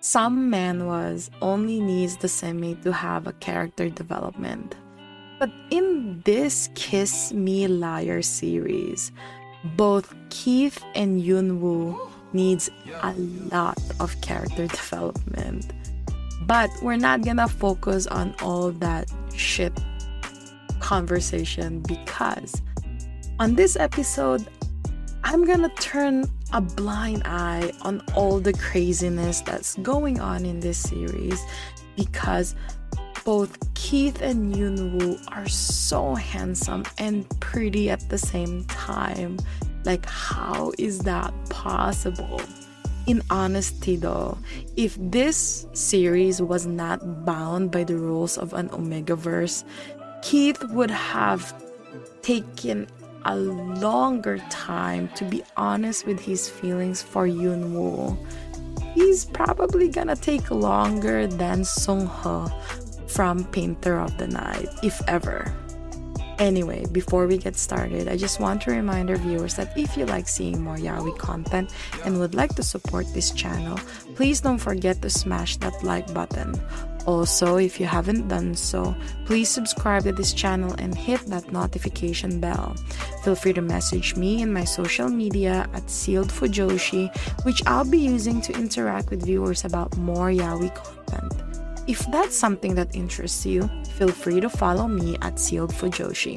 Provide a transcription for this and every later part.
Some manhwas only needs the semi to have a character development. But in this Kiss Me Liar series, both Keith and Yunwoo needs a lot of character development. But we're not gonna focus on all that shit conversation because on this episode, I'm gonna turn a blind eye on all the craziness that's going on in this series because both Keith and Yunwoo are so handsome and pretty at the same time. Like, how is that possible? In honesty, though, if this series was not bound by the rules of an Omegaverse, Keith would have taken a longer time to be honest with his feelings for Yunwoo. He's probably gonna take longer than Sung Ho from Painter of the Night, if ever. Anyway, before we get started, I just want to remind our viewers that if you like seeing more Yaoi content and would like to support this channel, please don't forget to smash that like button. Also, if you haven't done so, please subscribe to this channel and hit that notification bell. Feel free to message me in my social media at Sealed Fujoshi, which I'll be using to interact with viewers about more Yaoi content. If that's something that interests you, feel free to follow me at Sealed Fujoshi.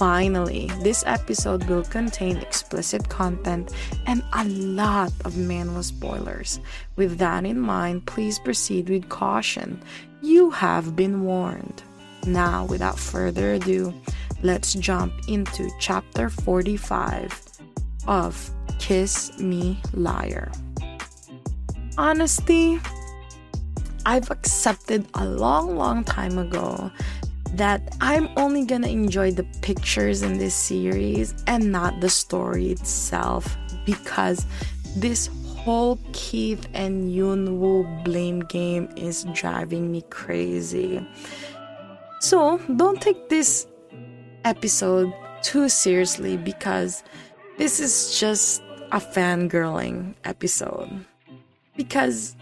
Finally, this episode will contain explicit content and a lot of manhwa spoilers. With that in mind, please proceed with caution. You have been warned. Now, without further ado, let's jump into chapter 45 of Kiss Me Liar. Honesty, I've accepted a long, long time ago that I'm only gonna enjoy the pictures in this series and not the story itself because this whole Keith and Yunwoo blame game is driving me crazy. So don't take this episode too seriously because this is just a fangirling episode. Because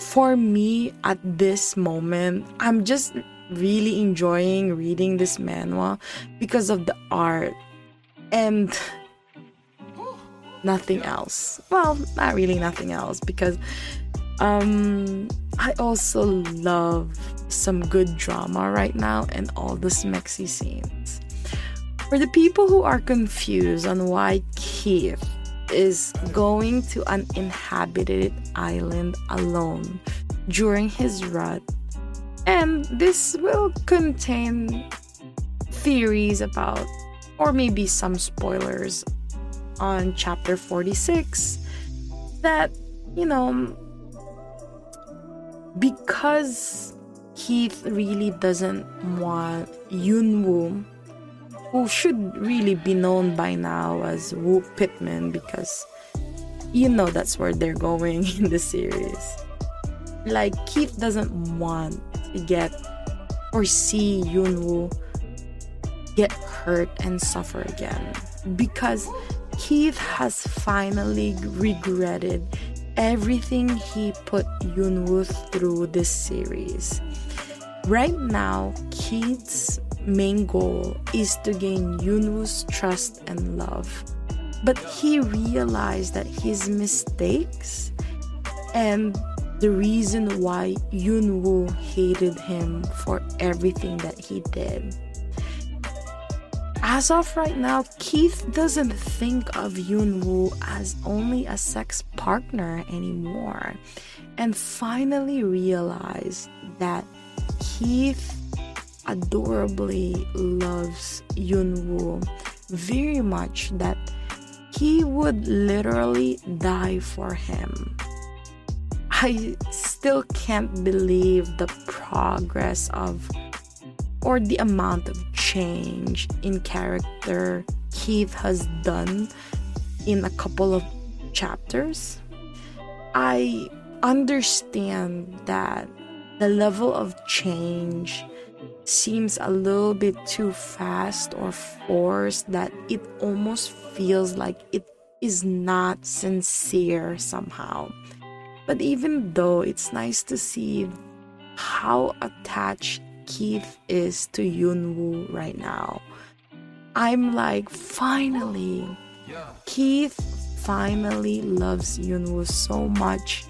for me at this moment, I'm just really enjoying reading this manhwa because of the art and nothing else. Well, not really nothing else because um I also love some good drama right now and all the smexy scenes. For the people who are confused on why Keith is going to an inhabited island alone during his rut and this will contain theories about, or maybe some spoilers on chapter 46 that, you know, because Keith really doesn't want Yunwoo, who should really be known by now as Woo Pitman, because you know that's where they're going in the series. Like, Keith doesn't want get or see Yunwoo get hurt and suffer again because Keith has finally regretted everything he put Yunwoo through this series. Right now, Keith's main goal is to gain Yunwoo's trust and love. But he realized that his mistakes and the reason why Yunwoo hated him for everything that he did. As of right now, Keith doesn't think of Yunwoo as only a sex partner anymore and finally realized that Keith adorably loves Yunwoo very much that he would literally die for him I still can't believe the progress of or the amount of change in character Keith has done in a couple of chapters. I understand that the level of change seems a little bit too fast or forced that it almost feels like it is not sincere somehow. But even though it's nice to see how attached Keith is to Yunwoo right now, I'm like, finally, Keith finally loves Yunwoo so much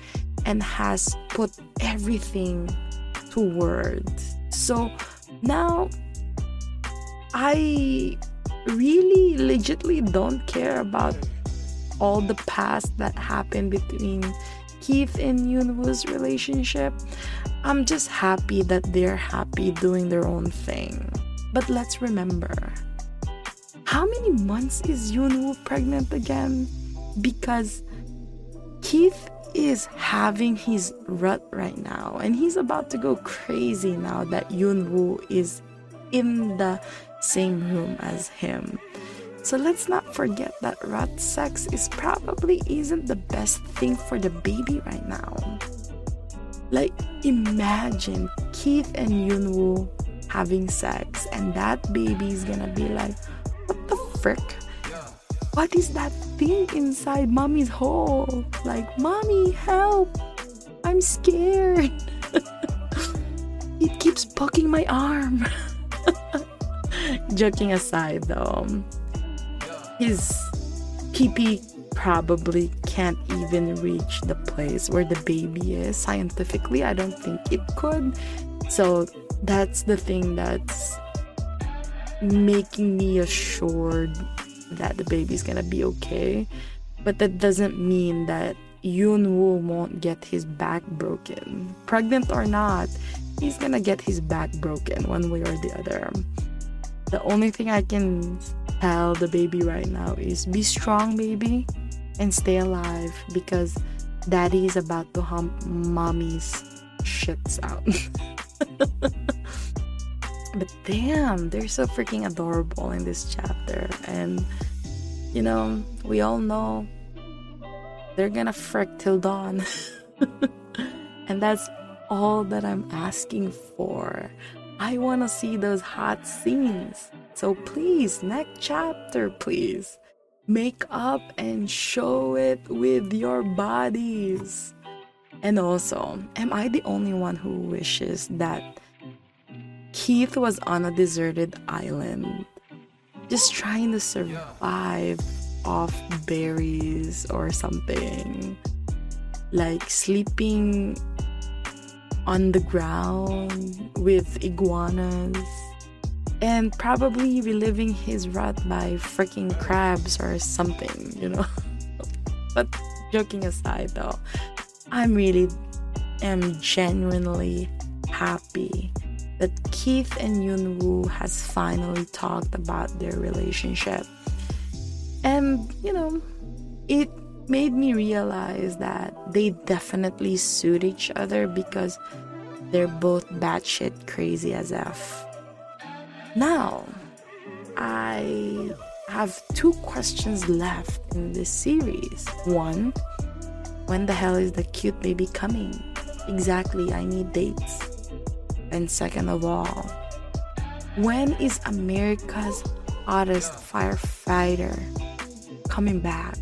and has put everything to words. So now I really legitly don't care about all the past that happened between Keith and Yunwoo's relationship. I'm just happy that they're happy doing their own thing. But let's remember how many months is Yunwoo pregnant again? Because Keith is having his rut right now and he's about to go crazy now that Yunwoo is in the same room as him. So let's not forget that rut sex is probably isn't the best thing for the baby right now. Like imagine Keith and Yunwoo having sex and that baby is gonna be like, what the frick? What is that thing inside mommy's hole? Like, mommy, help! I'm scared. it keeps poking my arm. Joking aside, though, his PP probably can't even reach the place where the baby is. Scientifically, I don't think it could. So that's the thing that's making me assured that the baby's gonna be okay. But that doesn't mean that Yunwoo won't get his back broken. Pregnant or not, he's gonna get his back broken one way or the other. The only thing I can tell the baby right now is be strong, baby, and stay alive because daddy is about to hump mommy's shits out. but damn, they're so freaking adorable in this chapter. And, you know, we all know they're gonna frick till dawn. and that's all that I'm asking for. I want to see those hot scenes. So please, next chapter, please. Make up and show it with your bodies. And also, am I the only one who wishes that Keith was on a deserted island, just trying to survive off berries or something? Like sleeping on the ground with iguanas and probably reliving his rut by freaking crabs or something, you know. but joking aside though, I'm really am genuinely happy that Keith and Yunwoo has finally talked about their relationship. And, you know, it made me realize that they definitely suit each other because they're both batshit crazy as F. Now, I have two questions left in this series. One, when the hell is the cute baby coming? Exactly, I need dates. And second of all, when is America's hottest firefighter coming back?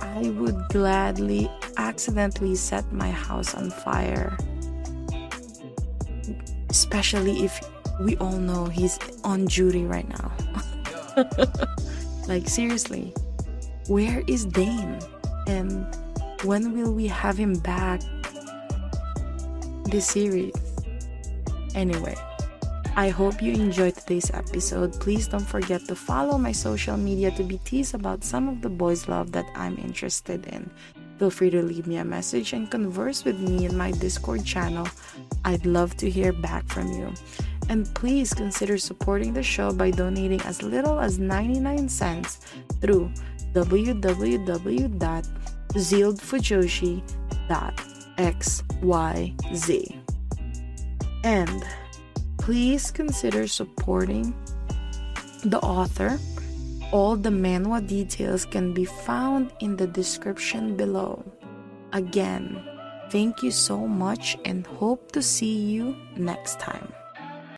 I would gladly accidentally set my house on fire. Especially if we all know he's on duty right now. like, seriously, where is Dane? And when will we have him back this series? Anyway, I hope you enjoyed today's episode. Please don't forget to follow my social media to be teased about some of the boys' love that I'm interested in. Feel free to leave me a message and converse with me in my Discord channel. I'd love to hear back from you. And please consider supporting the show by donating as little as 99 cents through www.zealedfujoshi.com XYZ. And please consider supporting the author. All the manhwa details can be found in the description below. Again, thank you so much and hope to see you next time.